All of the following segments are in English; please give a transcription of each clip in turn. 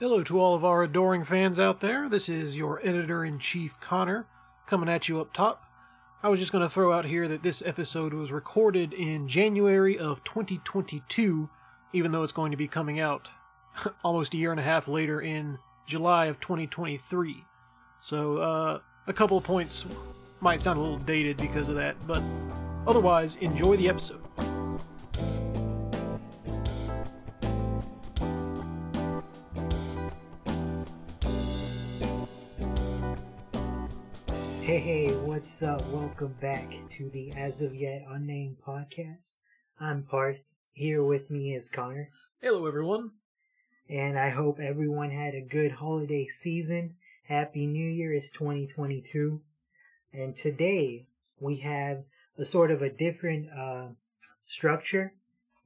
Hello to all of our adoring fans out there. This is your editor in chief, Connor, coming at you up top. I was just going to throw out here that this episode was recorded in January of 2022, even though it's going to be coming out almost a year and a half later in July of 2023. So, uh, a couple of points might sound a little dated because of that, but otherwise, enjoy the episode. What's up? Welcome back to the As of Yet Unnamed podcast. I'm Parth. Here with me is Connor, Hello, everyone. and I hope everyone had a good holiday season. Happy New Year is 2022. And today we have a sort of a different uh, structure.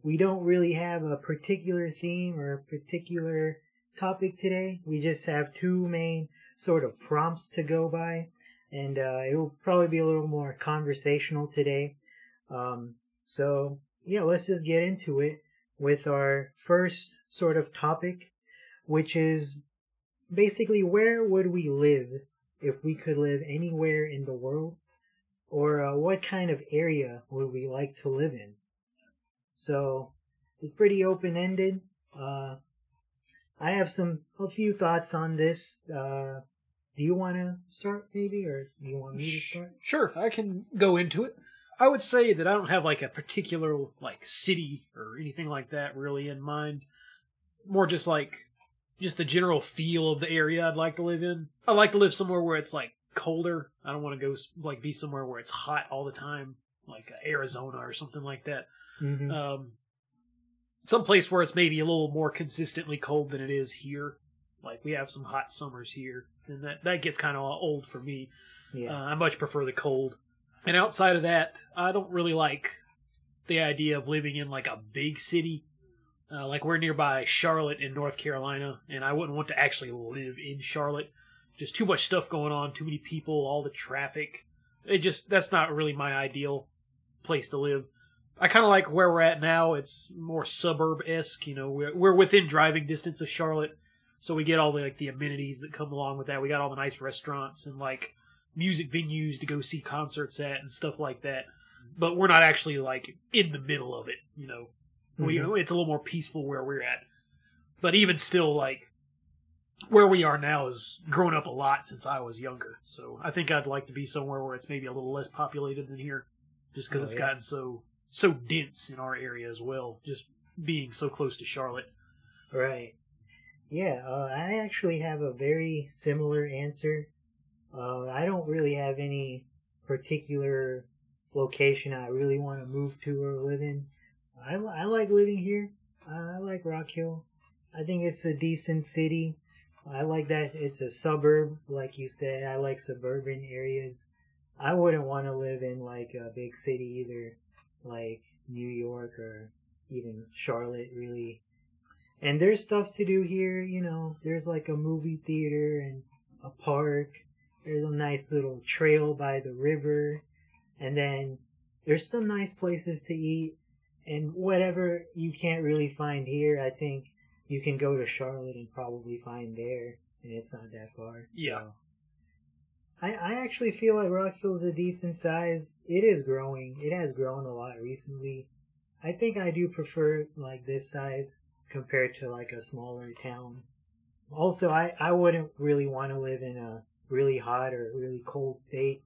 We don't really have a particular theme or a particular topic today. We just have two main sort of prompts to go by and uh, it'll probably be a little more conversational today. Um, so yeah, let's just get into it with our first sort of topic, which is basically where would we live if we could live anywhere in the world, or uh, what kind of area would we like to live in? So it's pretty open ended. Uh, I have some a few thoughts on this. Uh, do you want to start maybe or do you want me to start Sure, I can go into it. I would say that I don't have like a particular like city or anything like that really in mind. More just like just the general feel of the area I'd like to live in. I like to live somewhere where it's like colder. I don't want to go like be somewhere where it's hot all the time, like uh, Arizona or something like that. mm-hmm. Um, some place where it's maybe a little more consistently cold than it is here. Like we have some hot summers here, and that that gets kind of old for me. yeah Uh, I much prefer the cold. And outside of that, I don't really like the idea of living in like a big city. Uh, like we're nearby Charlotte in North Carolina, and I wouldn't want to actually live in Charlotte. Just too much stuff going on, too many people, all the traffic. It just that's not really my ideal place to live. I kind of like where we're at now. It's more suburb esque. You know, we're we're within driving distance of Charlotte, so we get all the like the amenities that come along with that. We got all the nice restaurants and like music venues to go see concerts at and stuff like that. But we're not actually like in the middle of it, you know. We Mhm. it's a little more peaceful where we're at. But even still like where we are now has grown up a lot since I was younger. So I think I'd like to be somewhere where it's maybe a little less populated than here just cuz Oh, it's yeah. gotten so so dense in our area as well, just being so close to Charlotte. right yeah uh, i actually have a very similar answer. Uh, i don't really have any particular location i really want to move to or live in. I, I like living here. I like rock hill. I think it's a decent city. I like that it's a suburb like you said. I like suburban areas. I wouldn't want to live in like a big city either like new york or even charlotte really and there's stuff to do here you know. There's like a movie theater and a park. There's a nice little trail by the river. And then there's some nice places to eat. And whatever you can't really find here i think you can go to charlotte and probably find there. And it's not that far. Yeah. so. I, I actually feel like rock hill's a decent size. It is growing. It has grown a lot recently. I think i do prefer like this size compared to like a smaller town. Also, I, I wouldn't really want to live in a really hot or really cold state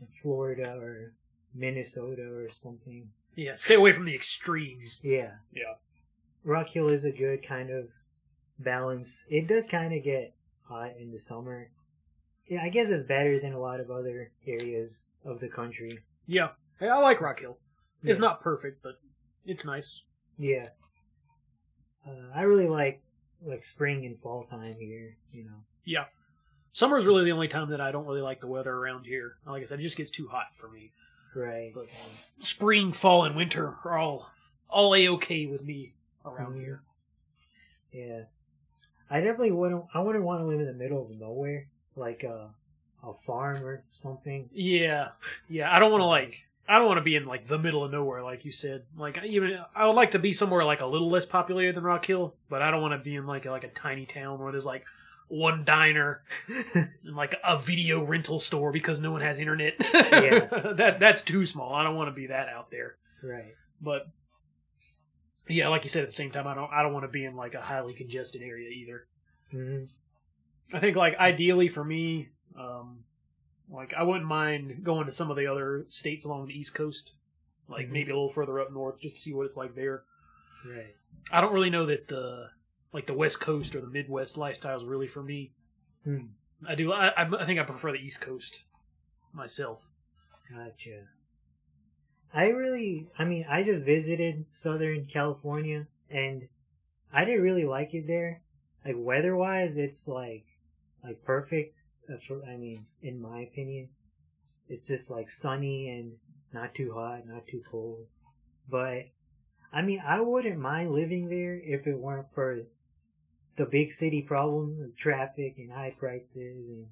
in Florida or Minnesota or something. Yeah, stay away from the extremes. Yeah. Yeah. Rock Hill is a good kind of balance. It does kind of get hot in the summer. Yeah, I guess it's better than a lot of other areas of the country. Yeah. Hey, I like Rock Hill. It's Yeah. not perfect, but it's nice. Yeah. Uh, I really like like spring and fall time here, you know. Yeah. Summer's really the only time that I don't really like the weather around here. Like I said, it just gets too hot for me. Right. But spring, fall, and winter are all all a okay with me around Mhm. here. Yeah. I definitely wouldn't I wouldn't want to live in the middle of nowhere. Like a a farm or something. Yeah, yeah. I don't want to like. I don't want to be in like the middle of nowhere, like you said. Like even I would like to be somewhere like a little less populated than Rock Hill, but I don't want to be in like a, like a tiny town where there's like one diner and like a video rental store because no one has internet. Yeah. that that's too small. I don't want to be that out there. right. But yeah, like you said, at the same time, I don't I don't want to be in like a highly congested area either. hmm I think like ideally for me, um, like I wouldn't mind going to some of the other states along the East Coast, like Mhm. maybe a little further up north, just to see what it's like there. Right. I don't really know that the like the West Coast or the Midwest lifestyle is really for me. Hmm. I do. I, I I think I prefer the East Coast myself. Gotcha. I really, I mean, I just visited Southern California and I didn't really like it there. Like weather wise, it's like, like perfect. Uh, For, I mean, in my opinion, it's just like sunny and not too hot, not too cold. But I mean, I wouldn't mind living there if it weren't for the big city problems, the traffic and high prices and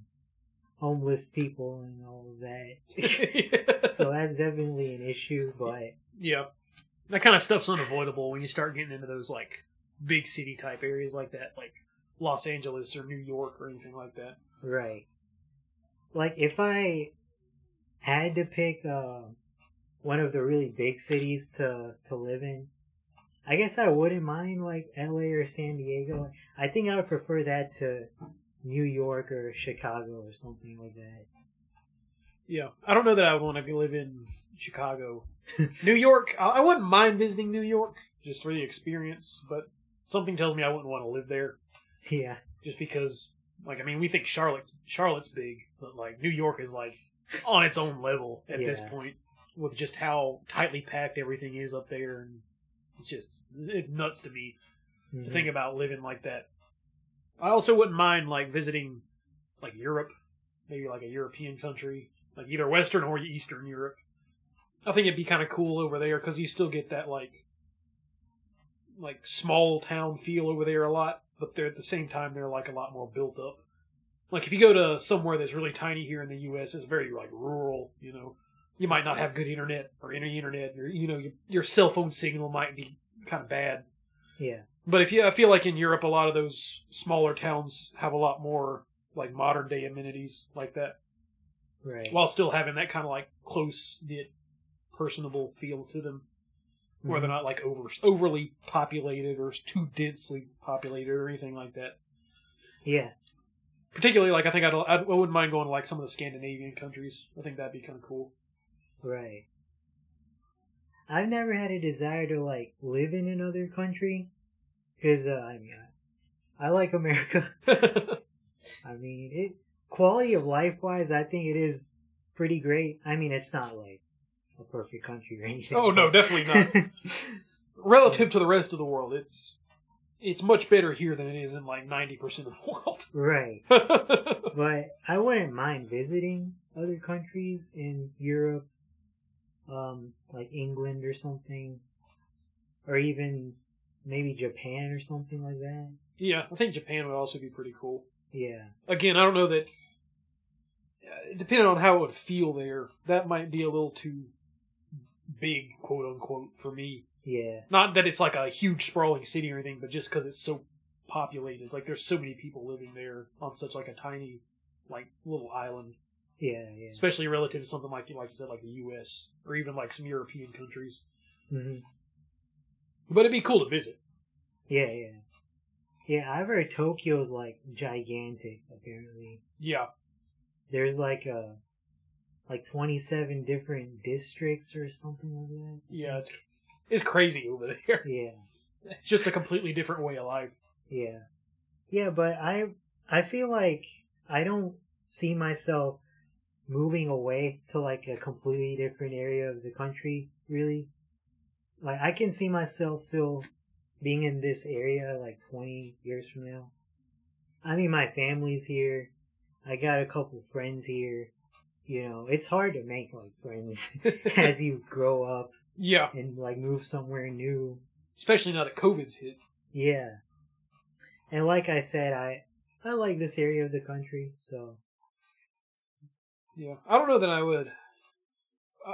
homeless people and all of that. so that's definitely an issue, but yeah, that kind of stuff's unavoidable when you start getting into those like big city type areas like that, like Los Angeles or New York or anything like that. right. Like if I had to pick uh, one of the really big cities to to live in, I guess I wouldn't mind like LA or San Diego. I think I would prefer that to New York or Chicago or something like that. Yeah, I don't know that I would want to live in Chicago, New York. I, I wouldn't mind visiting New York just for the experience, but something tells me I wouldn't want to live there Yeah, just because. Like, I mean, we think Charlotte, Charlotte's big, but like New York is like on its own level at this point with just how tightly packed everything is up there, and it's just it's nuts to me to Mhm. think about living like that. I also wouldn't mind like visiting like Europe, maybe like a European country, like either Western or Eastern Europe. I think it'd be kind of cool over there because you still get that like like small town feel over there a lot, but they're at the same time they're like a lot more built up. Like if you go to somewhere that's really tiny here in the U.S., it's very like rural. You know, you might not have good internet or any internet, or you know, your, your cell phone signal might be kind of bad. yeah, But if you, I feel like in Europe, a lot of those smaller towns have a lot more like modern day amenities like that, right. while still having that kind of like close knit, personable feel to them, where they're Mhm. not like over overly populated or too densely populated or anything like that. yeah, Particularly, like I think I'd, I'd, I wouldn't mind going to like some of the Scandinavian countries. I think that'd be kind of cool. right. I've never had a desire to like live in another country because uh, I mean, I, I like America. I mean, it quality of life wise, I think it is pretty great. I mean, it's not like a perfect country or anything. Oh, no, definitely not. Relative to the rest of the world, it's it's much better here than it is in like ninety percent of the world. right, but I wouldn't mind visiting other countries in Europe, um, like England or something, or even maybe Japan or something like that. yeah, I think Japan would also be pretty cool. Yeah, Again, I don't know that. uh, Depending on how it would feel there, that might be a little too big, quote unquote, for me. yeah, Not that it's like a huge sprawling city or anything, but just because it's so populated. Like there's so many people living there on such like a tiny, like little island. yeah, yeah. especially relative to something like like you said, like the U.S. or even like some European countries. hmm But it'd be cool to visit. Yeah, yeah. Yeah, I've heard Tokyo's like gigantic, apparently. Yeah, There's like a like 27 different districts or something like that. Yeah, it's, it's crazy over there. Yeah, It's just a completely different way of life. yeah. Yeah, but I I feel like I don't see myself moving away to like a completely different area of the country, really. Like I can see myself still being in this area like 20 years from now. I mean, my family's here. I got a couple friends here. You know, it's hard to make like friends as you grow up Yeah, and like move somewhere new. especially now that COVID's hit. Yeah. And like I said, I I like this area of the country, so Yeah, I don't know that I would.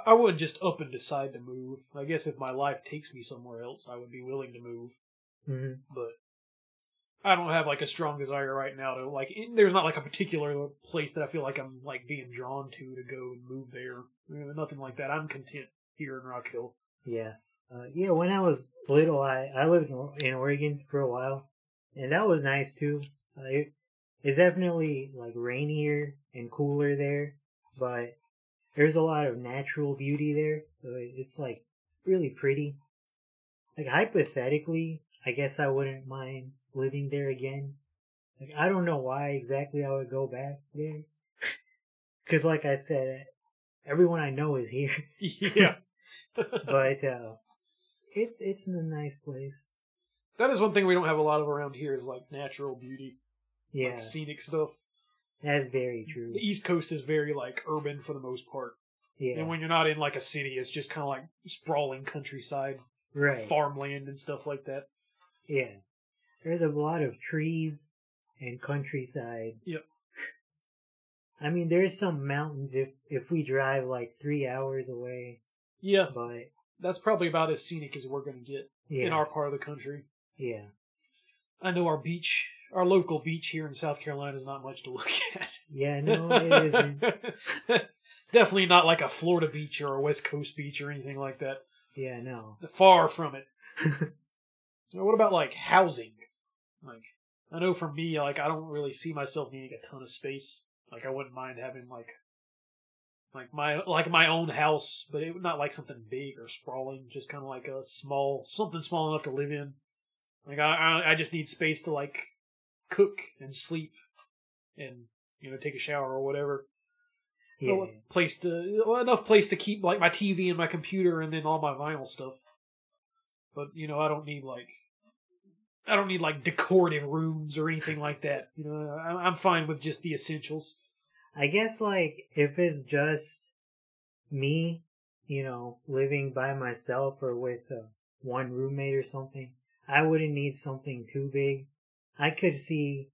I- wouldn't just up and decide to move. I guess if my life takes me somewhere else, I would be willing to move. hmm But I don't have like a strong desire right now to like. There's not like a particular place that I feel like I'm like being drawn to to go and move there. You know, nothing like that. I'm content here in Rock Hill. Yeah. Uh, yeah, when I was little, I, I lived in, in Oregon for a while, and that was nice too. Uh, it, it's definitely like rainier and cooler there, but there's a lot of natural beauty there, so it, it's like really pretty. Like hypothetically, I guess I wouldn't mind living there again. Like I don't know why exactly I would go back there, because like I said, everyone I know is here. yeah. but uh it's it's a nice place. that is one thing we don't have a lot of around here is like natural beauty, Yeah, like scenic stuff. that's very true. The East Coast is very like urban for the most part, Yeah, and when you're not in like a city, it's just kind of like sprawling countryside, right. farmland, and stuff like that. Yeah, there's a lot of trees and countryside. Yep. I mean, there's some mountains if if we drive like three hours away, Yeah, but that's probably about as scenic as we're gonna get yeah, in our part of the country. yeah, I know our beach, our local beach here in South Carolina is not much to look at. yeah. No, it isn't. It's definitely not like a Florida beach or a West Coast beach or anything like that. Yeah, no. Far from it. Now, what about like housing? Like, I know for me, like I don't really see myself needing a ton of space. Like, I wouldn't mind having like, like my like my own house, but it would not like something big or sprawling. Just kind of like a small, something small enough to live in. Like I, I, I just need space to like cook and sleep, and you know take a shower or whatever. Yeah, Well, place to well, enough place to keep like my TV and my computer and then all my vinyl stuff. But you know, I don't need like I don't need like decorative rooms or anything like that. You know, I'm fine with just the essentials. I guess like if it's just me, you know, living by myself or with uh, one roommate or something, I wouldn't need something too big. I could see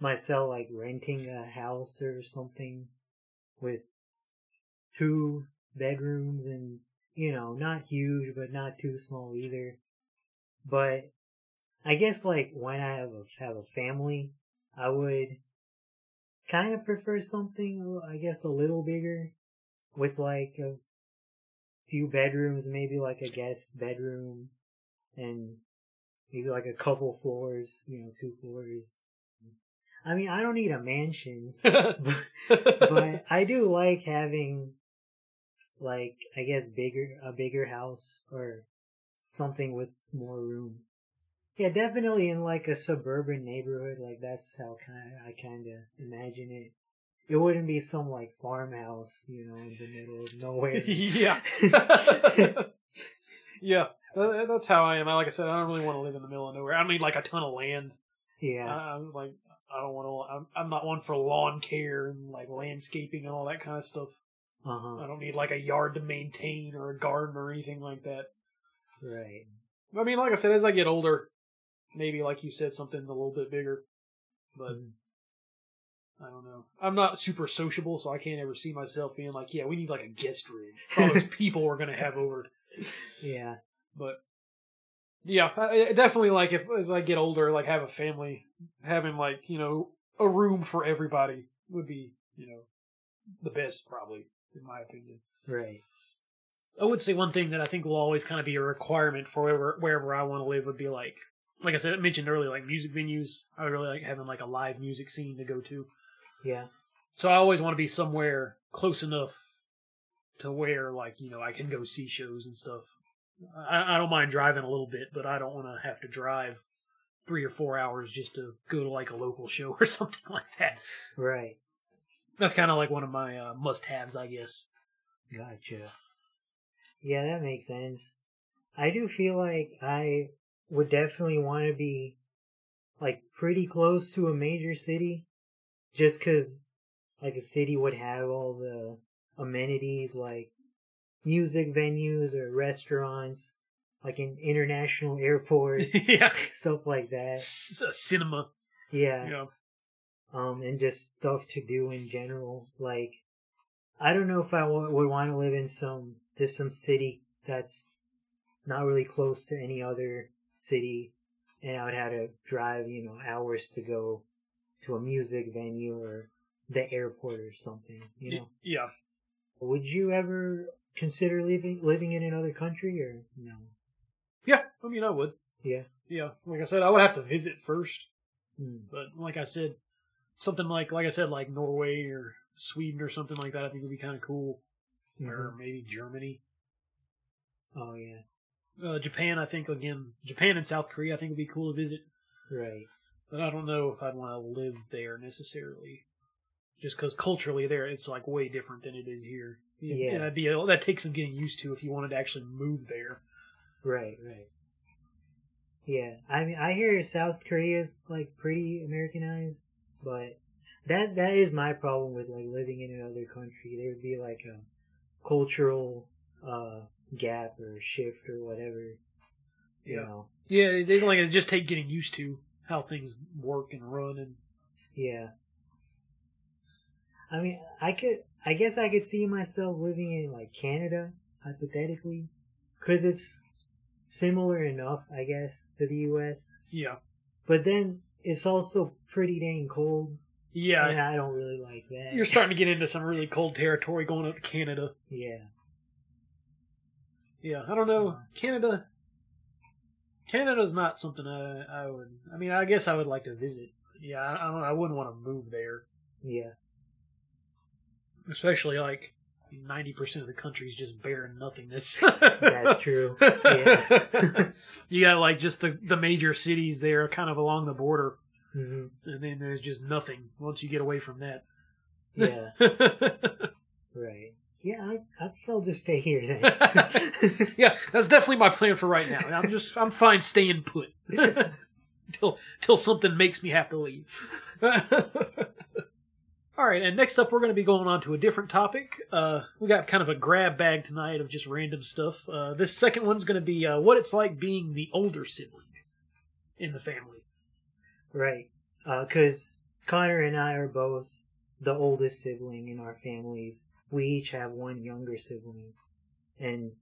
myself like renting a house or something with two bedrooms and you know, not huge but not too small either. But I guess like when I have a have a family, I would kind of prefer something I guess a little bigger with like a few bedrooms, maybe like a guest bedroom and maybe like a couple floors, you know, two floors. I mean, I don't need a mansion, but, but I do like having like I guess bigger a bigger house or something with more room. Yeah, definitely in like a suburban neighborhood, like that's how kind I kind of imagine it. It wouldn't be some like farmhouse, you know, in the middle of nowhere. yeah, yeah. That's how I am. I- Like I said, I don't really want to live in the middle of nowhere. I don't need like a ton of land. yeah, I, I'm like, I don't want to. I'm, I'm not one for lawn care and like landscaping and all that kind of stuff. Uh-huh. I don't need like a yard to maintain or a garden or anything like that. right. I mean, like I said, as I get older, maybe like you said, something a little bit bigger. But Mm. I don't know. I'm not super sociable, so I can't ever see myself being like, yeah, we need like a guest room for all those people we're gonna have over. Yeah, But yeah, I definitely like if as I get older, like have a family, having like you know a room for everybody would be you know the best probably in my opinion. right. I would say one thing that I think will always kind of be a requirement for wherever wherever I want to live would be like, like I said, I mentioned earlier, like music venues. I would really like having like a live music scene to go to. Yeah, So I always want to be somewhere close enough to where like you know I can go see shows and stuff. I, I don't mind driving a little bit, but I don't want to have to drive three or four hours just to go to like a local show or something like that. right. That's kind of like one of my uh, must-haves, I guess. Gotcha. Yeah, that makes sense. I do feel like I would definitely want to be like pretty close to a major city just cuz like a city would have all the amenities like music venues or restaurants like an international airport yeah, stuff like that. S- uh, cinema. Yeah. Know, um, and just stuff to do in general. Like, I don't know if I w- would want to live in some just some city that's not really close to any other city, and I would have to drive you know hours to go to a music venue or the airport or something. You know, Yeah. would you ever consider living living in another country or no? Yeah. I mean, I would. Yeah. Yeah. Like I said, I would have to visit first. Hmm. But like I said, something like like I said, like Norway or Sweden or something like that, I think would be kind of cool. Or Mhm. maybe Germany, Oh yeah. Uh, Japan. I think again, Japan and South Korea. I think would be cool to visit. Right. But I don't know if I'd want to live there necessarily, just because culturally there it's like way different than it is here. Yeah. that'd be that takes some getting used to if you wanted to actually move there. Right, right. Yeah, I mean, I hear South Korea's like pretty Americanized, but that that is my problem with like living in another country. There would be like a cultural uh gap or shift or whatever. You Yeah. know. Yeah, they like it just take getting used to how things work and run and Yeah. I mean, I could. I guess I could see myself living in like Canada, hypothetically, because it's similar enough, I guess, to the U.S. yeah, But then it's also pretty dang cold, yeah. and I don't really like that. You're starting to get into some really cold territory going up to Canada. yeah, Yeah, I don't know. Canada. Canada's not something I, I would. I mean, I guess I would like to visit. Yeah, I, I don't. I wouldn't want to move there, yeah, especially like ninety percent of the country's just barren nothingness. that's true. Yeah. you got like just the the major cities there, kind of along the border, hmm and then there's just nothing once you get away from that. Yeah. Yeah, I, I'd still just stay here then. yeah, that's definitely my plan for right now. I'm just I'm fine staying put till till something makes me have to leave. All right, and next up we're going to be going on to a different topic. Uh, we got kind of a grab bag tonight of just random stuff. Uh, this second one's going to be uh, what it's like being the older sibling in the family. right. Because Connor and I are both the oldest sibling in our families. We each have one younger sibling. And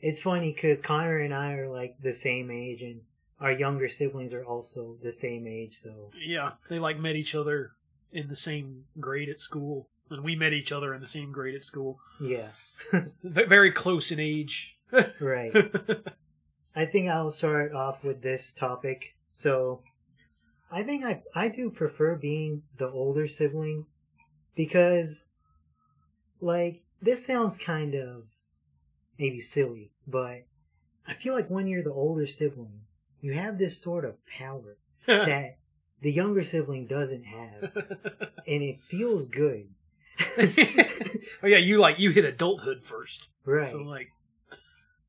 it's funny because Connor and I are like the same age, and our younger siblings are also the same age, so. Yeah, they like met each other in the same grade at school, and we met each other in the same grade at school. Yeah, V- very close in age. right. I think I'll start off with this topic. So, I think I I do prefer being the older sibling because, like, this sounds kind of maybe silly, but I feel like when you're the older sibling, you have this sort of power that the younger sibling doesn't have, and it feels good. oh yeah, you like you hit adulthood first, Right. so like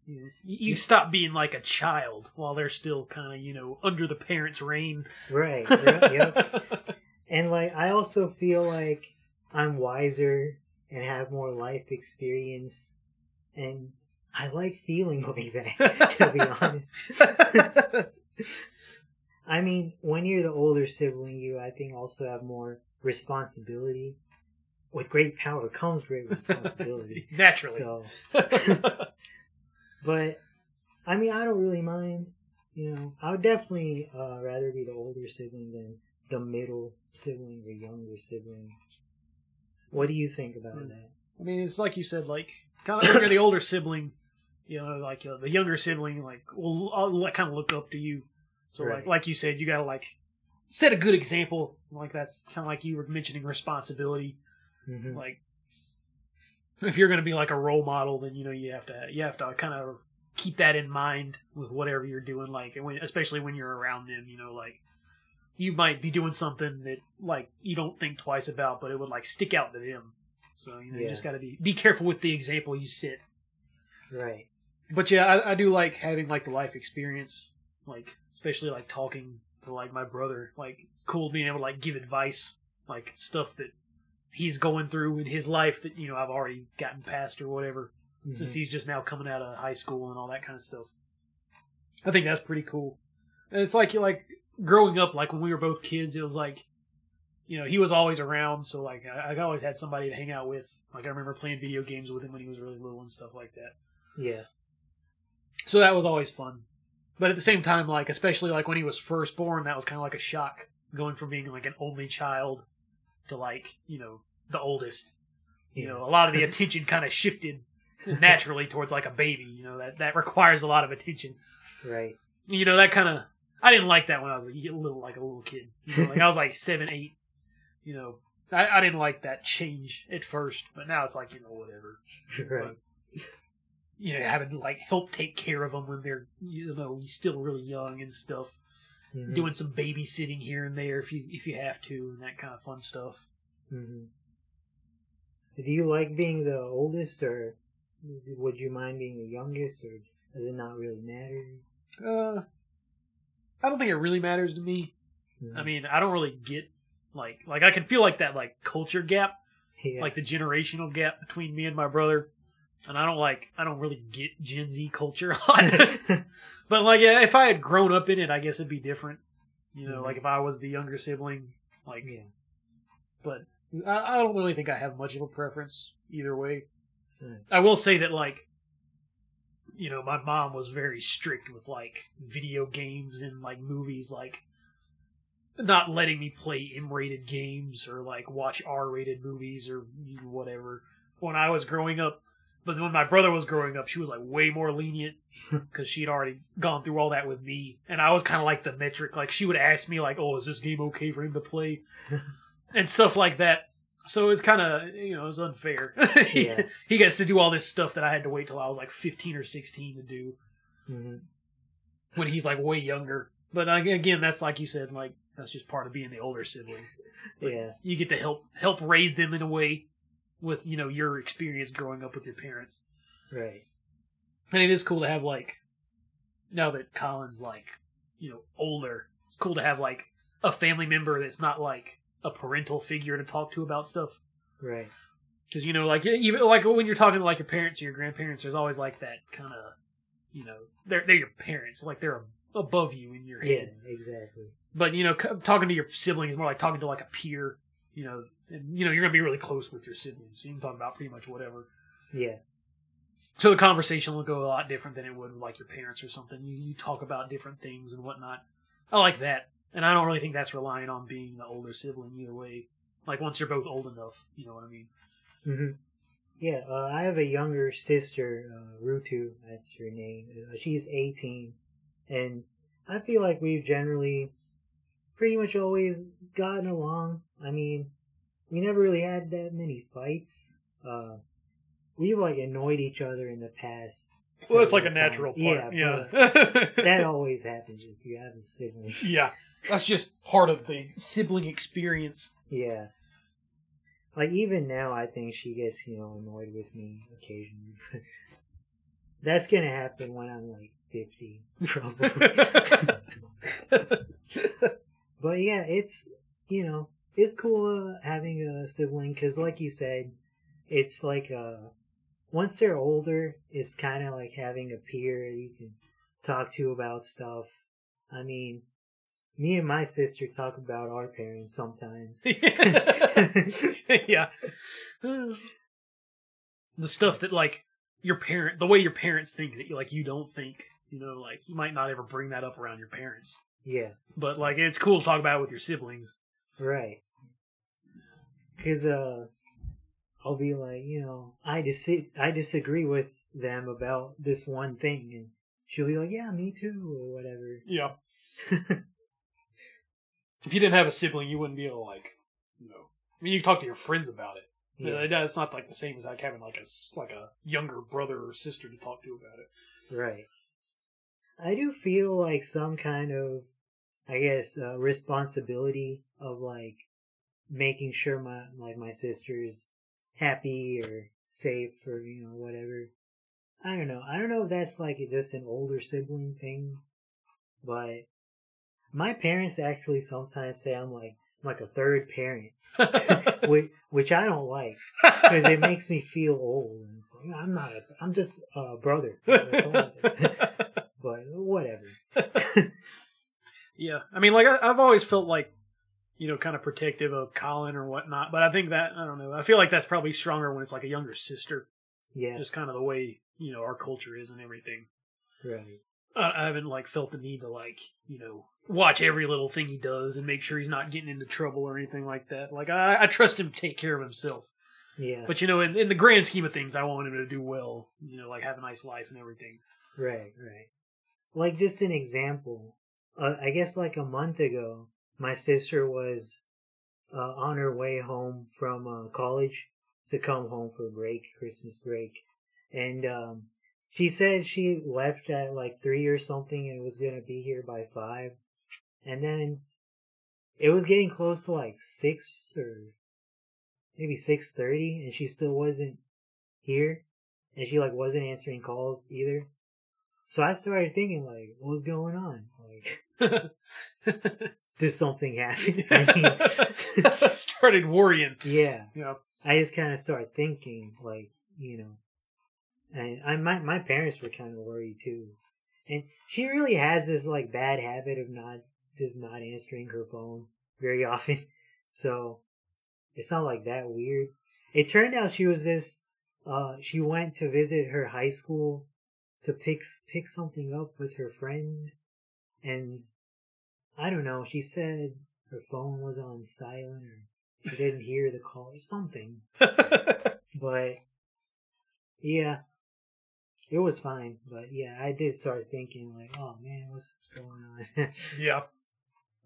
you, you stop being like a child while they're still kind of you know under the parents' reign. right. Yep. yep. And like I also feel like I'm wiser and have more life experience and I like feeling like that, to be honest. I mean, when you're the older sibling, you I think also have more responsibility. With great power comes great responsibility. Naturally. so, but I mean, I don't really mind. You know, I would definitely uh, rather be the older sibling than the middle sibling or younger sibling. What do you think about Hmm. that? I mean, it's like you said, like kind of when you're the older sibling, you know, like uh, the younger sibling, like will I'll kind of look up to you. So like Right. like you said, you gotta like set a good example. Like that's kind of like you were mentioning responsibility. hmm Like if you're gonna be like a role model, then you know you have to you have to kind of keep that in mind with whatever you're doing. Like and when, especially when you're around them, you know, like you might be doing something that like you don't think twice about, but it would like stick out to them. So you know, you just got to be be careful with the example you set. Right. But yeah, I, I do like having like the life experience, like especially like talking to like my brother. Like it's cool being able to like give advice, like stuff that he's going through in his life that you know I've already gotten past or whatever. Since Mhm. he's just now coming out of high school and all that kind of stuff. I think that's pretty cool. And it's like you like growing up, like when we were both kids, it was like you know, he was always around, so like I, I always had somebody to hang out with. Like I remember playing video games with him when he was really little and stuff like that. Yeah. So that was always fun. But at the same time, like especially like when he was first born, that was kind of like a shock going from being like an only child to like you know the oldest. You know, a lot of the attention kind of shifted naturally towards like a baby. You know that that requires a lot of attention. Right. You know that kind of I didn't like that when I was a little like a little kid. You know, like I was like seven, eight. You know, I, I didn't like that change at first, but now it's like you know whatever. Right. But, you know, having to like help take care of them when they're you know still really young and stuff. Mhm. Doing some babysitting here and there if you if you have to and that kind of fun stuff. Mhm. Do you like being the oldest, or would you mind being the youngest, or does it not really matter? Uh, I don't think it really matters to me. Mhm. I mean, I don't really get like like I can feel like that like culture gap, yeah. like the generational gap between me and my brother. And I don't like I don't really get Gen Z culture but like yeah, if I had grown up in it, I guess it'd be different. You know, Mhm. like if I was the younger sibling, like yeah. but I, I don't really think I have much of a preference either way. I will say that like you know, my mom was very strict with like video games and like movies like not letting me play M-rated games or like watch R-rated movies or whatever when I was growing up. But when my brother was growing up, she was like way more lenient because she'd already gone through all that with me, and I was kind of like the metric. Like she would ask me like, "Oh, is this game okay for him to play?" and stuff like that. So it's kind of you know it's unfair. he, Yeah. he gets to do all this stuff that I had to wait till I was like fifteen or sixteen to do hmm when he's like way younger. But again, that's like you said, like that's just part of being the older sibling. Yeah. You get to help help raise them in a way with you know your experience growing up with your parents. Right. And it is cool to have like now that Colin's like you know older, it's cool to have like a family member that's not like a parental figure to talk to about stuff. Right. Because you know, like even like when you're talking to like your parents or your grandparents, there's always like that kind of, you know, they're they're your parents, like they're above you in your Yeah. head. Exactly. But you know, c- talking to your sibling is more like talking to like a peer. You know, and you know you're gonna be really close with your siblings, so you can talk about pretty much whatever. Yeah. So the conversation will go a lot different than it would with like your parents or something. You, you talk about different things and whatnot. I like that, and I don't really think that's relying on being the older sibling either way. Like once you're both old enough, you know what I mean. hmm Yeah. Uh, I have a younger sister, uh, Rutu. That's her name. Uh, she's 18, and I feel like we've generally pretty much always gotten along. I mean, we never really had that many fights. Uh, we've like annoyed each other in the past. Well, it's like a natural part. Yeah. Yeah. that always happens if you have a sibling. yeah. That's just part of the sibling experience. Yeah. Like even now, I think she gets you know annoyed with me occasionally. That's gonna happen when I'm like fifty, probably. but yeah, it's you know it's cool uh, having a sibling because, like you said, it's like uh once they're older, it's kind of like having a peer you can talk to about stuff. I mean, me and my sister talk about our parents sometimes. yeah. The stuff that like your parent, the way your parents think that you like you don't think, you know, like you might not ever bring that up around your parents, Yeah, but like it's cool to talk about it with your siblings. right. Because uh, I'll be like, you know, I dis- I disagree with them about this one thing, and she'll be like, yeah, me too, or whatever. Yeah. If you didn't have a sibling, you wouldn't be able to like, you know, I mean, you talk to your friends about it. Yeah. It's not like the same as like having like a like a younger brother or sister to talk to about it. right. I do feel like some kind of, I guess, uh, responsibility of like making sure my like my sister's happy or safe or you know whatever. I don't know. I don't know if that's like just an older sibling thing, but my parents actually sometimes say I'm like like a third parent, which which I don't like because it makes me feel old. Like, I'm not. A, I'm just a brother. That's all it is. but whatever. yeah, I mean, like I, I've always felt like, you know, kind of protective of Colin or whatnot. But I think that I don't know. I feel like that's probably stronger when it's like a younger sister. Yeah, Just kind of the way you know our culture is and everything. right. I, I haven't like felt the need to like you know watch every little thing he does and make sure he's not getting into trouble or anything like that. Like I, I trust him to take care of himself. Yeah, But you know, in, in the grand scheme of things, I want him to do well. You know, like have a nice life and everything. right, right. Like just an example. Uh, I guess like a month ago, my sister was uh, on her way home from uh, college to come home for break, Christmas break, and um, she said she left at like three or something and was gonna be here by five, and then it was getting close to like six or maybe six thirty, and she still wasn't here, and she like wasn't answering calls either. So I started thinking like, what was going on? Like, did something happen? I mean, Started worrying. yeah. Know, I just kind of started thinking, like, you know, and I my my parents were kind of worried too, and she really has this like bad habit of not just not answering her phone very often, so it's not like that weird. It turned out she was just uh she went to visit her high school to pick pick something up with her friend, and I don't know. She said her phone was on silent or she didn't hear the call or something. But yeah, it was fine. But yeah, I did start thinking like, oh man, what's going on? yeah.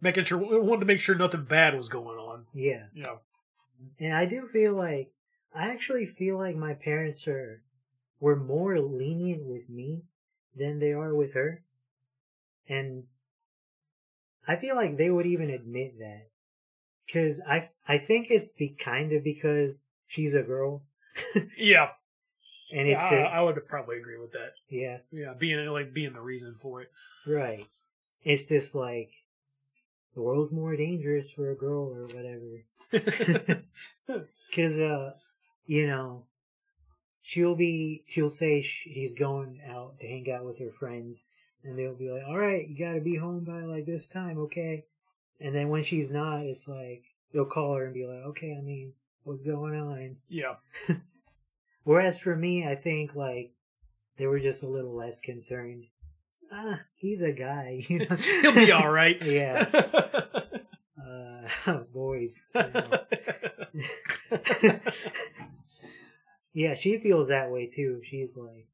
Making sure, we wanted to make sure nothing bad was going on. yeah, Yeah. and I do feel like I actually feel like my parents are were more lenient with me than they are with her, and I feel like they would even admit that because I I think it's be kind of because she's a girl Yeah. and Yeah, it's I, a, I would probably agree with that. yeah Yeah, being like being the reason for it. Right. It's just like the world's more dangerous for a girl or whatever. Cause, uh, you know, she'll be, she'll say she's going out to hang out with her friends and they'll be like, all right, you gotta be home by like this time, okay? And then when she's not, it's like, they'll call her and be like, okay, I mean, what's going on? yeah. Whereas for me, I think like they were just a little less concerned. Ah, he's a guy, you know. He'll be all right. Yeah. Uh, boys. know. yeah, she feels that way too. She's like,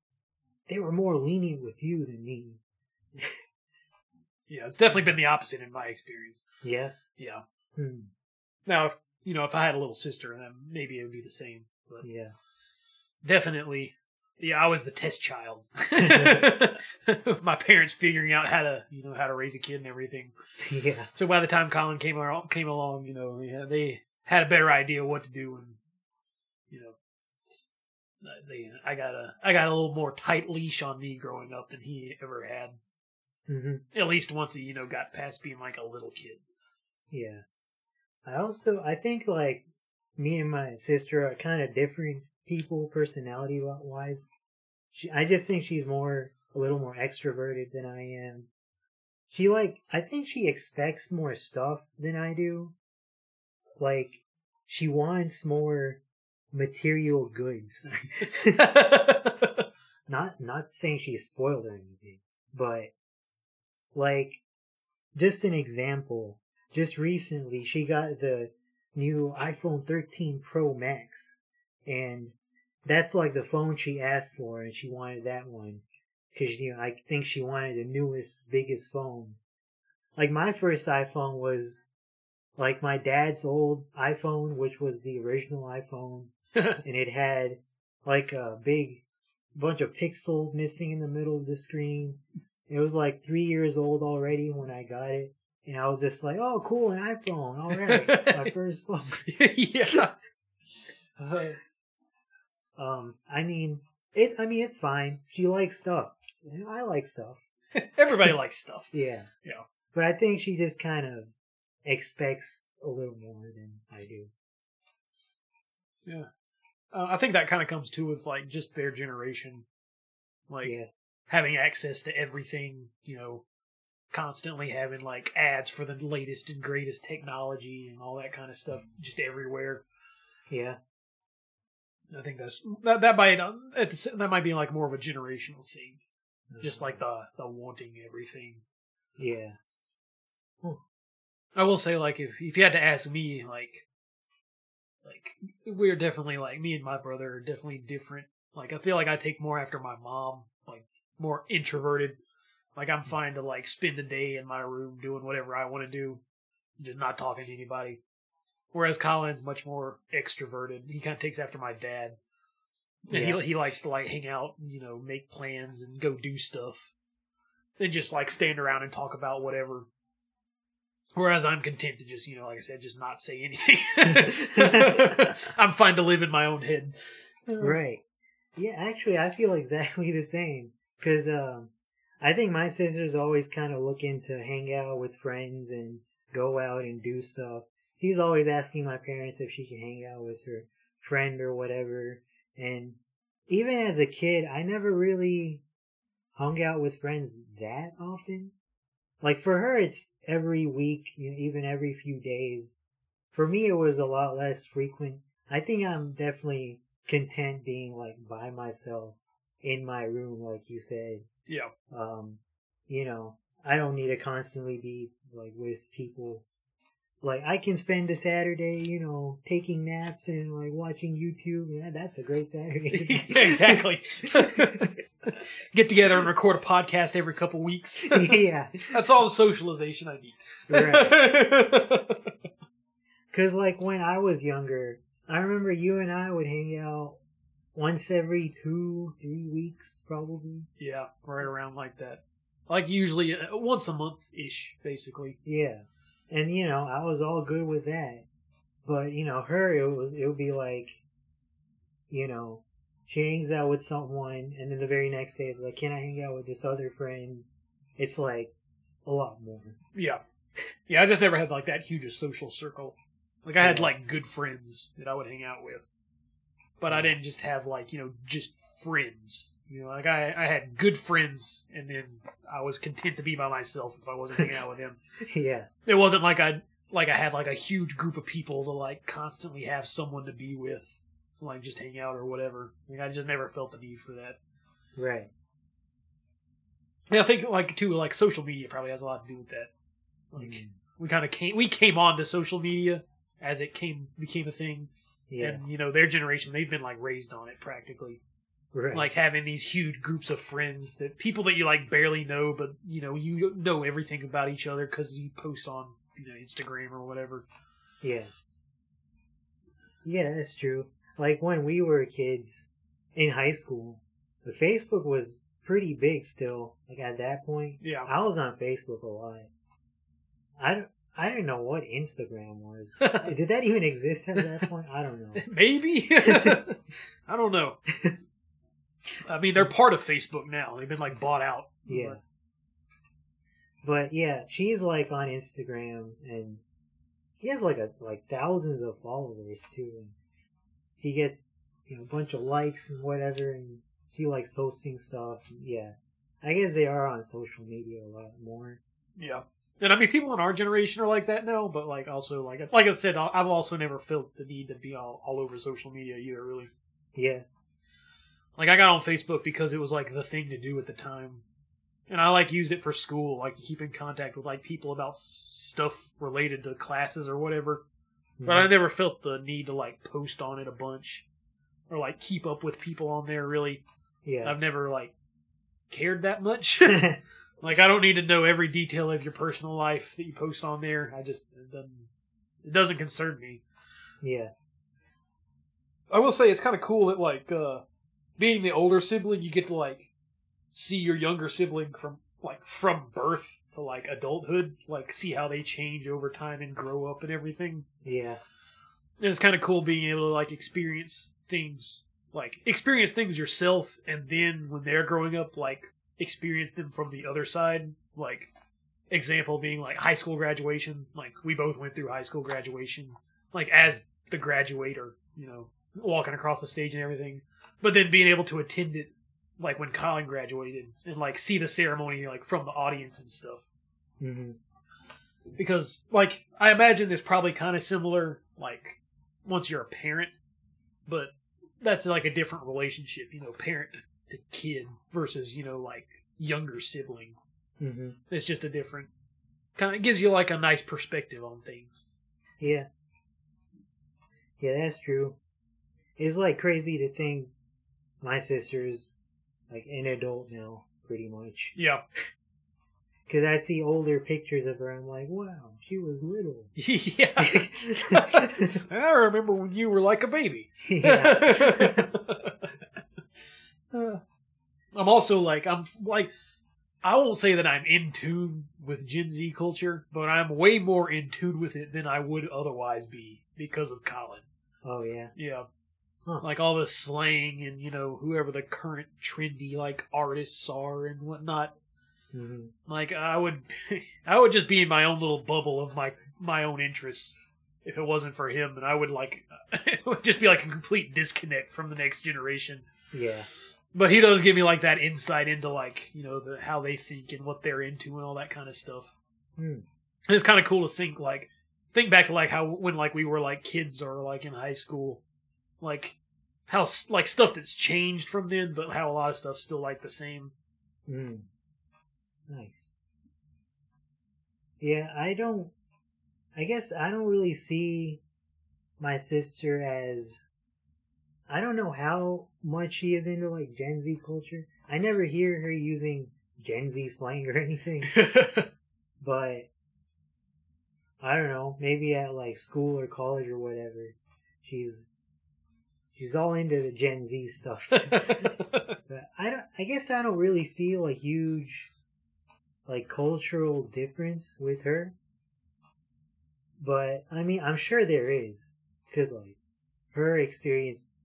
they were more lenient with you than me. yeah, it's definitely been the opposite in my experience. Yeah. Yeah. Hmm. Now, if you know, if I had a little sister, then maybe it would be the same. But Yeah. definitely, yeah, I was the test child. my parents figuring out how to, you know, how to raise a kid and everything. Yeah. So by the time Colin came along, came along, you know, yeah, they had a better idea what to do, and you know, they, I got a, I got a little more tight leash on me growing up than he ever had. Hmm At least once he, you know, got past being like a little kid. Yeah. I also, I think like me and my sister are kind of different people personality wise. She, I just think she's more, a little more extroverted than I am. She like, I think she expects more stuff than I do. Like, she wants more material goods. not, not saying she's spoiled or anything, but like, just an example. Just recently, she got the new iPhone 13 Pro Max, and that's like the phone she asked for, and she wanted that one because you know I think she wanted the newest, biggest phone. Like my first iPhone was like my dad's old iPhone, which was the original iPhone, and it had like a big bunch of pixels missing in the middle of the screen. It was like three years old already when I got it. And I was just like, oh, cool, an iPhone. All right. My first phone. yeah. Uh, um, I mean, it, I mean, it's fine. She likes stuff. I like stuff. Everybody likes stuff. Yeah. Yeah. But I think she just kind of expects a little more than I do. Yeah. Uh, I think that kind of comes too with like just their generation, like yeah. Having access to everything, you know, constantly having like ads for the latest and greatest technology and all that kind of stuff just everywhere. Yeah. I think that's that that might uh, the, that might be like more of a generational thing, just like the the wanting everything. Yeah. I will say, like, if if you had to ask me, like, like we're definitely like me and my brother are definitely different. Like, I feel like I take more after my mom, more introverted. Like, I'm hmm. fine to like spend a day in my room doing whatever I want to do, just not talking to anybody. Whereas Colin's much more extroverted. He kind of takes after my dad, and Yeah. he he likes to like hang out, you know, make plans and go do stuff, and just like stand around and talk about whatever. Whereas I'm content to just, you know, like I said, just not say anything. I'm fine to live in my own head. Right. Yeah, actually, I feel exactly the same. Because um, I think my sister's always kind of looking to hang out with friends and go out and do stuff. She's always asking my parents if she can hang out with her friend or whatever. And even as a kid, I never really hung out with friends that often. Like for her, it's every week, you know, even every few days. For me, it was a lot less frequent. I think I'm definitely content being like by myself in my room, like you said. Yeah. Um, you know, I don't need to constantly be like with people. Like I can spend a Saturday, you know, taking naps and like watching YouTube. Yeah, that's a great Saturday. exactly. Get together and record a podcast every couple weeks. yeah, That's all the socialization I need. right. Cause like when I was younger, I remember you and I would hang out once every two, three weeks, probably. yeah, right around like that. Like usually uh, once a month ish, basically. Yeah, and you know I was all good with that, but you know her it was it would be like, you know, she hangs out with someone, and then the very next day it's like, can I hang out with this other friend? It's like a lot more. Yeah. Yeah, I just never had like that huge a social circle. Like I had Yeah. like good friends that I would hang out with. But I didn't just have like, you know, just friends. You know, like I, I had good friends and then I was content to be by myself if I wasn't hanging out with them. yeah, It wasn't like I like I had like a huge group of people to like constantly have someone to be with, like just hang out or whatever. Like I just never felt the need for that. right. Yeah, I think like too like social media probably has a lot to do with that. Like Mm. we kind of came we came on to social media as it came became a thing, Yeah, and you know their generation they've been like raised on it practically, right. like having these huge groups of friends that people that you like barely know, but you know you know everything about each other because you post on you know Instagram or whatever. Yeah. Yeah, that's true. Like when we were kids in high school, the Facebook was pretty big still. Like at that point, Yeah, I was on Facebook a lot. I don't, I didn't know what Instagram was. Did that even exist at that point? I don't know. maybe I don't know. I mean, they're part of Facebook now. They've been like bought out. Yeah. But yeah, she's like on Instagram and he has like a like thousands of followers too. And he gets you know a bunch of likes and whatever and she likes posting stuff. Yeah. I guess they are on social media a lot more. Yeah. And I mean, people in our generation are like that now, but like also like like I said, I've also never felt the need to be all, all over social media either. Really, Yeah. like I got on Facebook because it was like the thing to do at the time, and I like used it for school, like to keep in contact with like people about s- stuff related to classes or whatever. But I mm-hmm. never felt the need to like post on it a bunch or like keep up with people on there. Really, yeah. I've never like cared that much. Like I don't need to know every detail of your personal life that you post on there. I just it doesn't it doesn't concern me. yeah. I will say it's kind of cool that like uh being the older sibling, you get to like see your younger sibling from like from birth to like adulthood, like see how they change over time and grow up and everything. Yeah. And it's kind of cool being able to like experience things like experience things yourself and then when they're growing up like experience them from the other side. Like example being like high school graduation. Like we both went through high school graduation like as the graduator you know walking across the stage and everything. But then being able to attend it like when Colin graduated and like see the ceremony like from the audience and stuff. Hmm because like I imagine it's probably kind of similar like once you're a parent, but that's like a different relationship, you know, parent to kid versus you know like younger sibling. hmm It's just a different kind of gives you like a nice perspective on things. Yeah. Yeah, that's true. It's like crazy to think my sister's like an adult now, pretty much. Yeah, Because I see older pictures of her, I'm like, wow, she was little. yeah. I remember when you were like a baby. yeah. Uh, I'm also like I'm like I won't say that I'm in tune with Gen Z culture, but I'm way more in tune with it than I would otherwise be because of Colin. Oh yeah. Yeah. Huh. Like all the slang and you know whoever the current trendy like artists are and whatnot. hmm Like I would, I would just be in my own little bubble of my my own interests if it wasn't for him, and I would like it would just be like a complete disconnect from the next generation. Yeah. But he does give me like that insight into like you know the how they think and what they're into and all that kind of stuff. And it's kind of cool to think like think back to like how when like we were like kids or like in high school, like how like stuff that's changed from then, but how a lot of stuff's still like the same. Mm. Nice. Yeah, I don't. I guess I don't really see my sister as. I don't know how much she is into like Gen Z culture. I never hear her using Gen Z slang or anything, but I don't know. Maybe at like school or college or whatever, she's she's all into the Gen Z stuff. But I don't. I guess I don't really feel a huge, like cultural difference with her. But I mean, I'm sure there is, because like her experience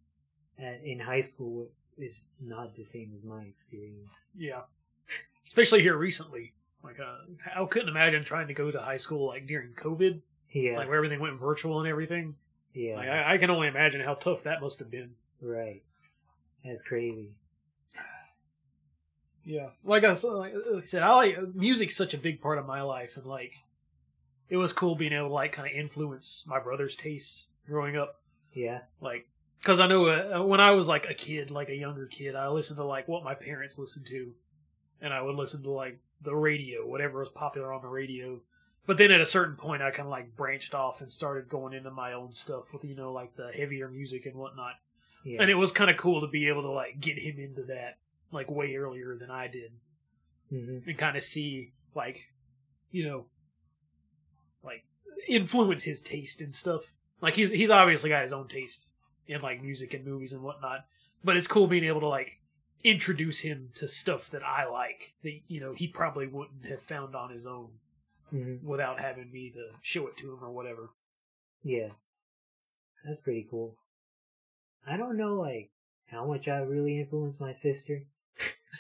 at in high school is not the same as my experience. Yeah. Especially here recently. Like, uh, I couldn't imagine trying to go to high school like during COVID, Yeah, like where everything went virtual and everything. yeah, Like, I, I can only imagine how tough that must have been. right. That's crazy. Yeah. Like I, like I said, I like music's such a big part of my life, and like, it was cool being able to like kind of influence my brother's tastes growing up. Yeah, Like, because I know uh, when I was like a kid, like a younger kid, I listened to like what my parents listened to, and I would listen to like the radio, whatever was popular on the radio. But then at a certain point, I kind of like branched off and started going into my own stuff with you know like the heavier music and whatnot. yeah, And it was kind of cool to be able to like get him into that like way earlier than I did, hmm and kind of see like, you know, like influence his taste and stuff. Like he's he's obviously got his own taste in like music and movies and whatnot. But it's cool being able to like introduce him to stuff that I like that you know he probably wouldn't have found on his own hmm without having me to show it to him or whatever. yeah. That's pretty cool. I don't know like how much I really influenced my sister.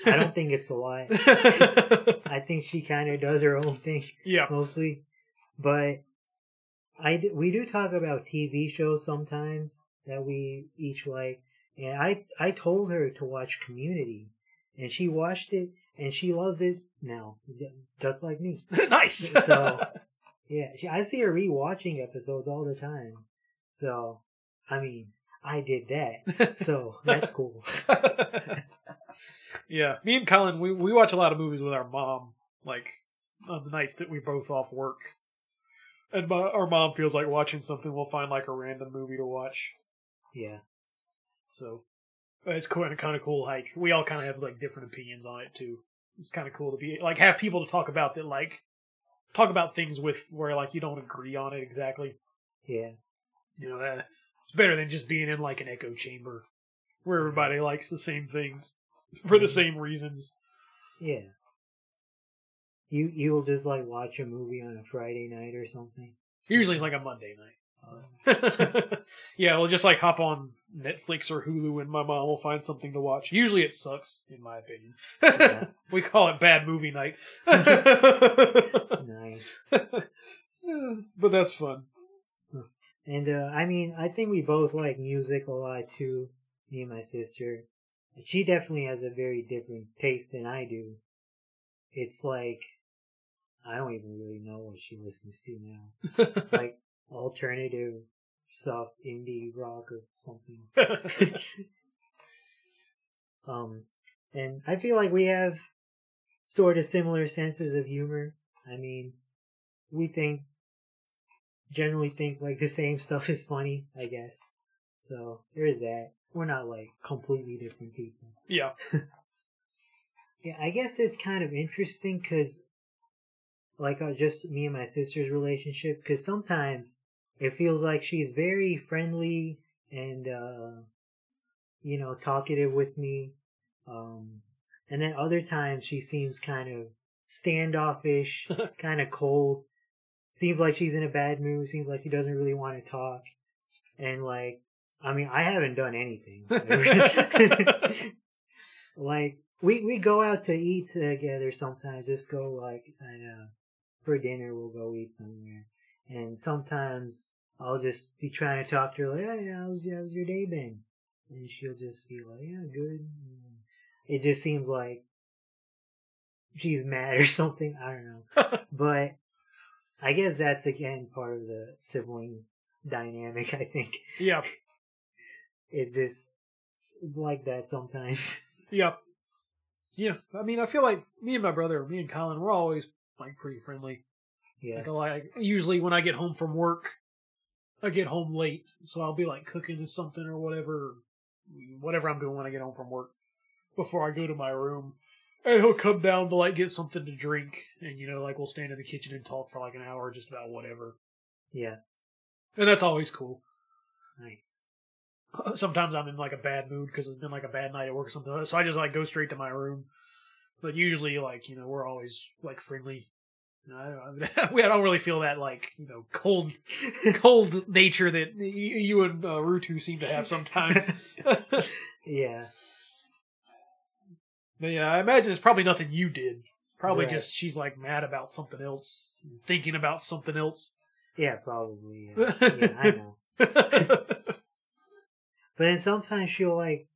I don't think it's a lot. I think she kind of does her own thing yeah. mostly, but I d- we do talk about TV shows sometimes that we each like, and I I told her to watch Community, and she watched it and she loves it now, just like me. nice. So yeah, she, I see her rewatching episodes all the time. So I mean, I did that, so that's cool. yeah, me and Colin, we we watch a lot of movies with our mom, like on the nights that we both off work. And my, our mom feels like watching something, we'll find like a random movie to watch. Yeah, So it's kind of kind of cool. Like we all kind of have like different opinions on it too. It's kind of cool to be like have people to talk about that like talk about things with where like you don't agree on it exactly. yeah, You know that it's better than just being in like an echo chamber where everybody likes the same things for the mm-hmm. same reasons. yeah. You you'll just like watch a movie on a Friday night or something. Usually it's like a Monday night. yeah, we'll just like hop on Netflix or Hulu and my mom will find something to watch. Usually it sucks, in my opinion. Yeah. we call it bad movie night. Nice. but that's fun. And uh, I mean, I think we both like music a lot too. Me and my sister. She definitely has a very different taste than I do. It's like, I don't even really know what she listens to now. Like alternative stuff, indie rock or something. um, and I feel like we have sort of similar senses of humor. I mean, we think generally think like the same stuff is funny, I guess. So there is that. We're not like completely different people. yeah. Yeah, I guess it's kind of interesting because, like, uh, just me and my sister's relationship. Because sometimes it feels like she's very friendly and, uh, you know, talkative with me. Um, and then other times she seems kind of standoffish, kind of cold. Seems like she's in a bad mood. Seems like she doesn't really want to talk. And like, I mean, I haven't done anything. like we we go out to eat together sometimes. Just go like I know for dinner. We'll go eat somewhere, and sometimes I'll just be trying to talk to her like, "Hey, how's how's your day been?" And she'll just be like, "Yeah, good." It just seems like she's mad or something. I don't know, but I guess that's again part of the sibling dynamic. I think yeah. it's just like that sometimes. Yep. Yeah. I mean, I feel like me and my brother, me and Colin, we're always like pretty friendly. Yeah. Like, like usually when I get home from work, I get home late, so I'll be like cooking or something or whatever, whatever I'm doing when I get home from work before I go to my room. And he'll come down to like get something to drink, and you know, like we'll stand in the kitchen and talk for like an hour, just about whatever. Yeah. And that's always cool. Nice. Sometimes I'm in like a bad mood because it's been like a bad night at work or something, so I just like go straight to my room. But usually, like you know, we're always like friendly. You I, I, we I don't really feel that like you know cold, cold nature that y- you and uh, Rutu seem to have sometimes. but Yeah. yeah, I imagine it's probably nothing you did. Probably Right. just she's like mad about something else, thinking about something else. Yeah, probably. Yeah, yeah I know. But then sometimes she'll like,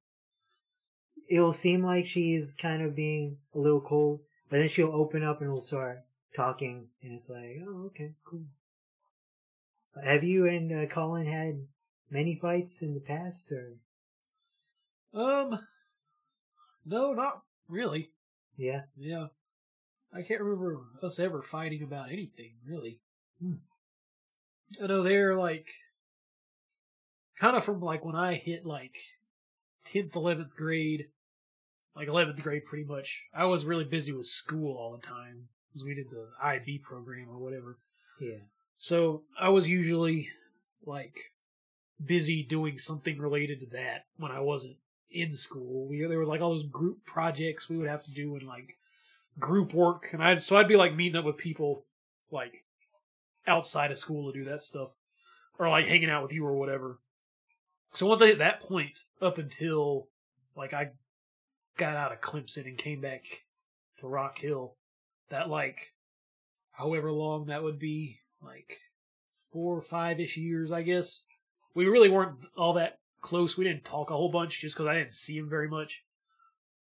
it'll seem like she's kind of being a little cold, but then she'll open up and we'll start talking, and it's like, oh, okay, cool. Have you and uh, Colin had many fights in the past, or um, no, not really. yeah? Yeah. I can't remember us ever fighting about anything, really. Hmm. I know they're like kind of from like when I hit like 10th, 11th grade, like 11th grade pretty much. I was really busy with school all the time because we did the IB program or whatever. Yeah. So I was usually like busy doing something related to that when I wasn't in school. We there was like all those group projects we would have to do and like group work, and I so I'd be like meeting up with people like outside of school to do that stuff, or like hanging out with you or whatever. So once I hit that point, up until like I got out of Clemson and came back to Rock Hill, that like however long that would be, like four or five ish years, I guess. We really weren't all that close. We didn't talk a whole bunch just because I didn't see him very much,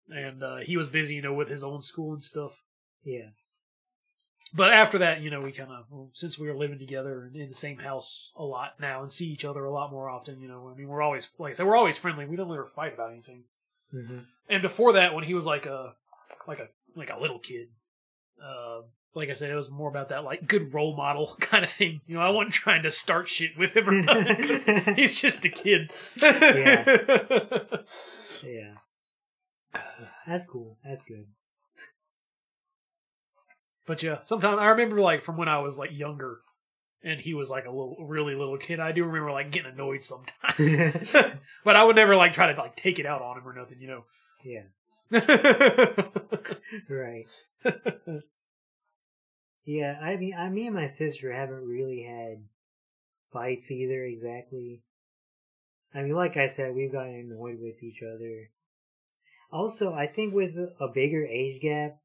and uh, he was busy, you know, with his own school and stuff. Yeah. But after that, you know, we kind of well, since we were living together and in the same house a lot now and see each other a lot more often. You know, I mean, we're always like I said, we're always friendly. We don't ever fight about anything. hmm And before that, when he was like a like a like a little kid, uh, like I said, it was more about that like good role model kind of thing. You know, I wasn't trying to start shit with him or nothing. 'cause He's just a kid. Yeah. That's cool. That's good. But yeah, sometimes I remember like from when I was like younger, and he was like a little, really little kid. I do remember like getting annoyed sometimes, but I would never like try to like take it out on him or nothing, you know. yeah. Right. Yeah, I mean, I, me and my sister haven't really had fights either, exactly. I mean, like I said, we've gotten annoyed with each other. Also, I think with a bigger age gap,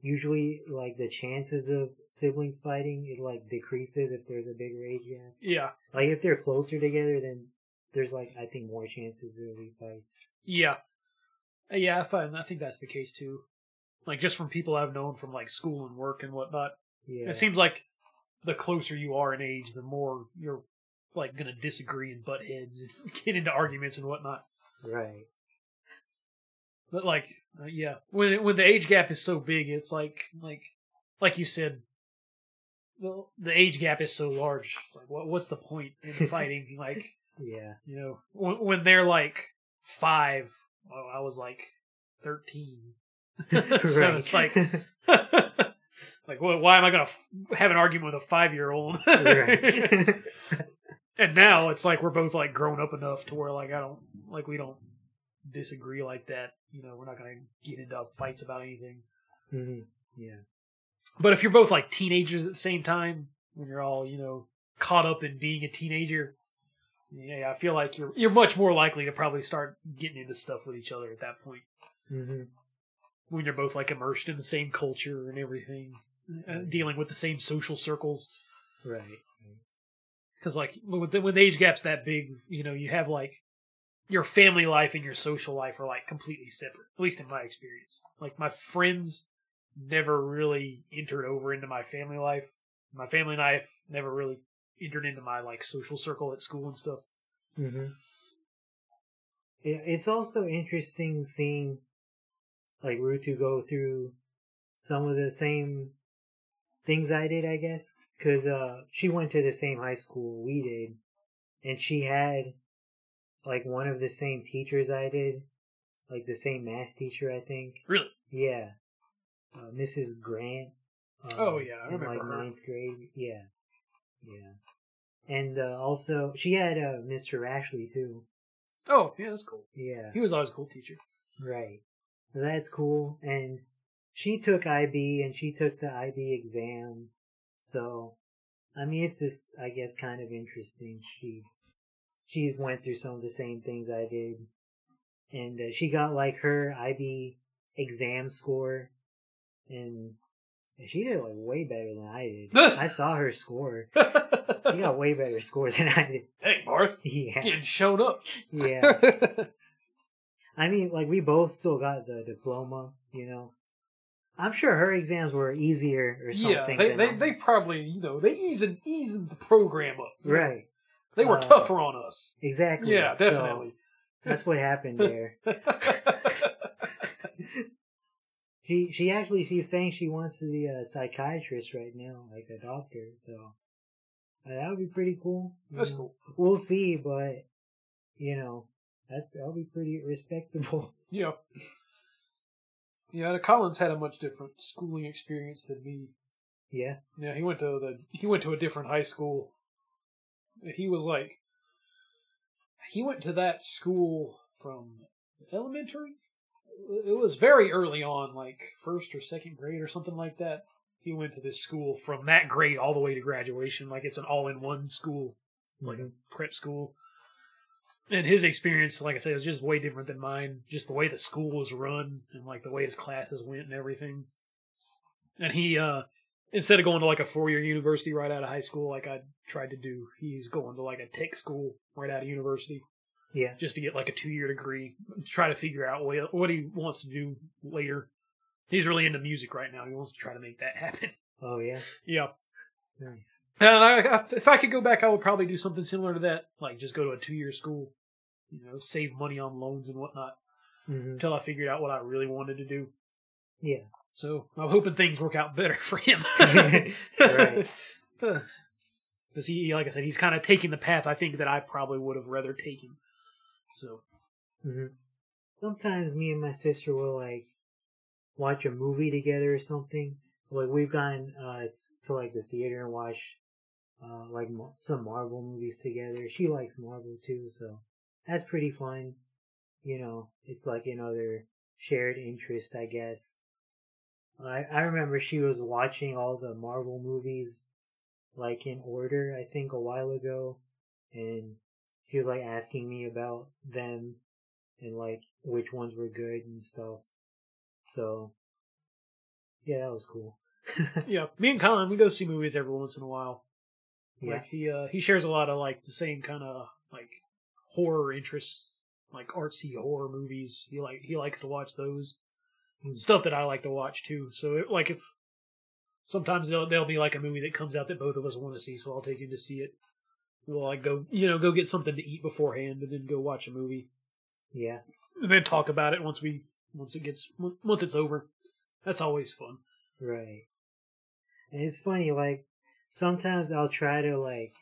usually, like, the chances of siblings fighting, it, like, decreases if there's a bigger age gap. yeah, Like, if they're closer together, then there's, like, I think more chances there'll be fights. yeah, Uh, yeah. I find I think that's the case too. Like just from people I've known from like school and work and whatnot. Yeah. It seems like the closer you are in age, the more you're like gonna disagree and butt heads and get into arguments and whatnot. right. But like, uh, yeah, when when the age gap is so big, it's like like like you said, well, the age gap is so large. Like, what what's the point in fighting? like, Yeah. you know, when, when they're like five, well, I was like thirteen. so it's like, like, well, why am I gonna f- have an argument with a five year old? and now it's like we're both like grown up enough to where like I don't like we don't disagree like that. You know, we're not gonna get into fights about anything. hmm Yeah. But if you're both like teenagers at the same time, when you're all you know caught up in being a teenager, yeah, I feel like you're you're much more likely to probably start getting into stuff with each other at that point hmm when you're both like immersed in the same culture and everything, uh, dealing with the same social circles. Right. because like when the, when the age gap's that big, you know, you have like your family life and your social life are like completely separate. At least in my experience, like my friends never really entered over into my family life. My family life never really entered into my like social circle at school and stuff. hmm it's also interesting seeing like Rutu go through some of the same things I did, I guess, because uh, she went to the same high school we did, and she had like one of the same teachers I did, like the same math teacher, I think. Really? Yeah, uh, Mrs. Grant. um, Oh, yeah, I in remember like her. ninth grade. Yeah, yeah, and uh, also she had uh, Mr. Ashley too. Oh, yeah, that's cool. Yeah, He was always a cool teacher. right. So that's cool. And she took IB and she took the IB exam. So, I mean, it's just, I guess, kind of interesting. She, she went through some of the same things I did. And uh, she got like her IB exam score. And she did like way better than I did. I saw her score. She got way better scores than I did. hey, Parth, Yeah. getting showed up. Yeah. I mean, like we both still got the diploma, you know. I'm sure her exams were easier or something. yeah, they, they they probably you know they easing easing the program up. right, They were Uh, tougher on us. exactly. Yeah, So, definitely. that's what happened there. she she actually she's saying she wants to be a psychiatrist right now, like a doctor. So uh, that would be pretty cool. That's know. cool. We'll see, but you know, that's that'll be pretty respectable. Yeah. Yeah, Colin's had a much different schooling experience than me. yeah. Yeah, he went to the he went to a different high school. He was like he went to that school from elementary. It was very early on, like first or second grade or something like that. He went to this school from that grade all the way to graduation. Like it's an all-in-one school, like Mhm. a prep school. And his experience, like I said, was just way different than mine. Just the way the school was run and like the way his classes went and everything. And he, uh, instead of going to like a four year university right out of high school, like I tried to do, he's going to like a tech school right out of university Yeah. just to get like a two year degree, try to figure out what what he wants to do later. He's really into music right now. He wants to try to make that happen. Oh yeah. yeah. Nice. And I, I, if I could go back, I would probably do something similar to that. Like just go to a two year school, you know, save money on loans and whatnot hmm until I figured out what I really wanted to do. Yeah. So I'm hoping things work out better for him. Right. Because he, like I said, he's kind of taking the path I think that I probably would have rather taken. So hmm Sometimes me and my sister will like watch a movie together or something. Like we've gone uh, to like the theater and watched uh, like some Marvel movies together. She likes Marvel too, so that's pretty fun. You know, it's like another shared interest, I guess. I I remember she was watching all the Marvel movies like in order, I think a while ago, and she was like asking me about them and like which ones were good and stuff. So yeah, that was cool. yeah, me and Colin, we go see movies every once in a while. yeah. Like he uh, he shares a lot of like the same kind of like horror interests, like artsy horror movies. He like he likes to watch those Hmm. stuff that I like to watch too. So it, like if Sometimes there'll there'll be like a movie that comes out that both of us want to see, so I'll take him to see it. We'll like go, you know, go get something to eat beforehand, and then go watch a movie, Yeah. and then talk about it once we once it gets once it's over. That's always fun. Right. And it's funny, like, sometimes I'll try to, like,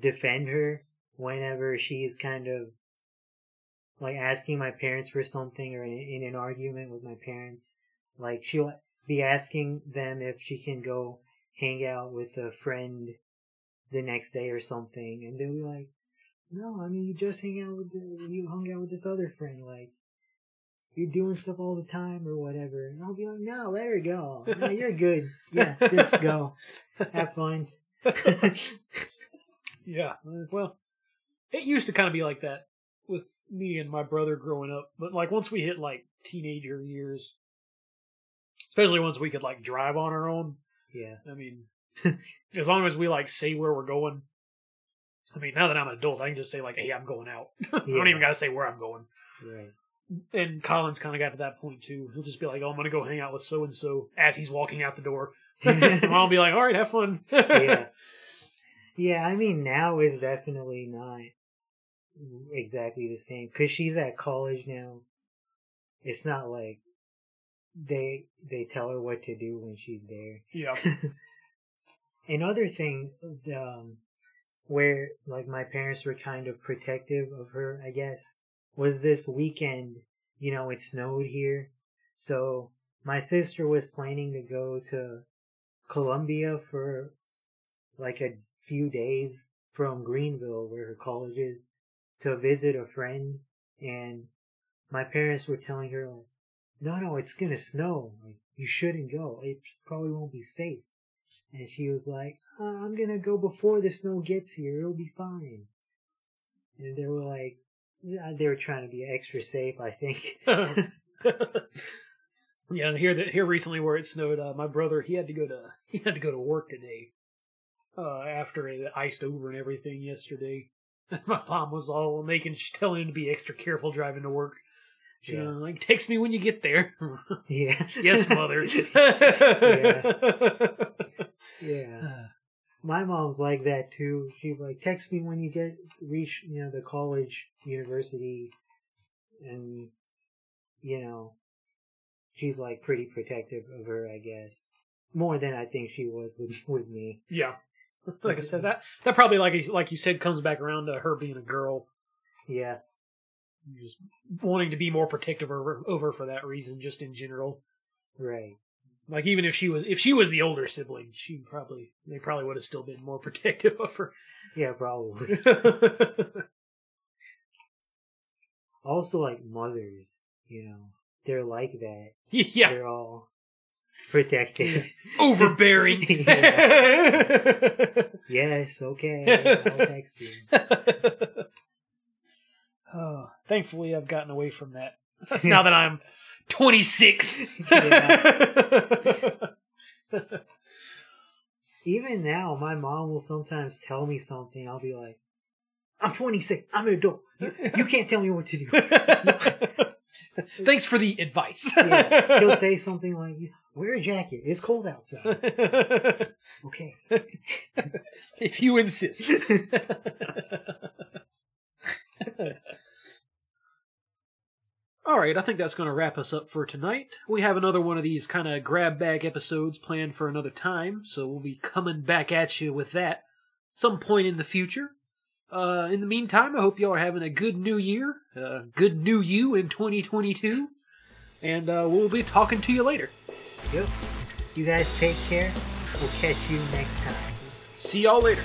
defend her whenever she's kind of, like, asking my parents for something or in, in an argument with my parents. Like, she'll be asking them if she can go hang out with a friend the next day or something. And they'll be like, no, I mean, you just hang out with, the, you hung out with this other friend. Like, you're doing stuff all the time or whatever. And I'll be like, no, let her go. No, you're good. Yeah, just go. Have fun. Yeah. Well, it used to kind of be like that with me and my brother growing up, but like once we hit like teenager years, especially once we could like drive on our own. yeah. I mean, as long as we like say where we're going. I mean, now that I'm an adult, I can just say like, "Hey, I'm going out." I don't even got to say where I'm going. Right. And Colin's kind of got to that point too. He'll just be like, "Oh, I'm gonna go hang out with so and so" as he's walking out the door. and I'll be like, "All right, have fun." yeah. Yeah, I mean, now is definitely not exactly the same because she's at college now. It's not like they they tell her what to do when she's there. yeah. Another thing, um, where like my parents were kind of protective of her, I guess, was this weekend. You know, it snowed here, so my sister was planning to go to Columbia for like a few days from Greenville, where her college is, to visit a friend, and my parents were telling her like, "No, no, it's gonna snow. Like, you shouldn't go. It probably won't be safe." And she was like, uh, "I'm gonna go before the snow gets here. It'll be fine." And they were like, they were trying to be extra safe, I think. yeah, here that here recently where it snowed, uh, my brother he had to go to he had to go to work today. Uh, after it iced over and everything yesterday, my mom was all making telling him to be extra careful driving to work. She Yeah. was like, "Text me when you get there." yeah. yes, mother. Yeah. My mom's like that too. She like text me when you get reach you know the college university, and you know she's like pretty protective of her. I guess more than I think she was with with me. yeah. Like I said, that that probably like you- like you said comes back around to her being a girl, Yeah, just wanting to be more protective over over for that reason, just in general. right. Like even if she was if she was the older sibling, she probably they probably would have still been more protective of her. Yeah, probably. also, like mothers, you know, they're like that. yeah, They're all protective. overbearing. yes, okay. I'll text you. oh, thankfully, I've gotten away from that. now that I'm 26. Even now, my mom will sometimes tell me something. I'll be like, I'm 26. I'm an adult. You, you can't tell me what to do. Thanks for the advice. Yeah, He'll say something like, Wear a jacket. It's cold outside. Okay. if you insist. All right, I think that's going to wrap us up for tonight. We have another one of these kind of grab bag episodes planned for another time, so we'll be coming back at you with that some point in the future. Uh, in the meantime, I hope y'all are having a good new year, uh, good new you in 2022, and uh, we'll be talking to you later. Yep. You guys take care. We'll catch you next time. See y'all later.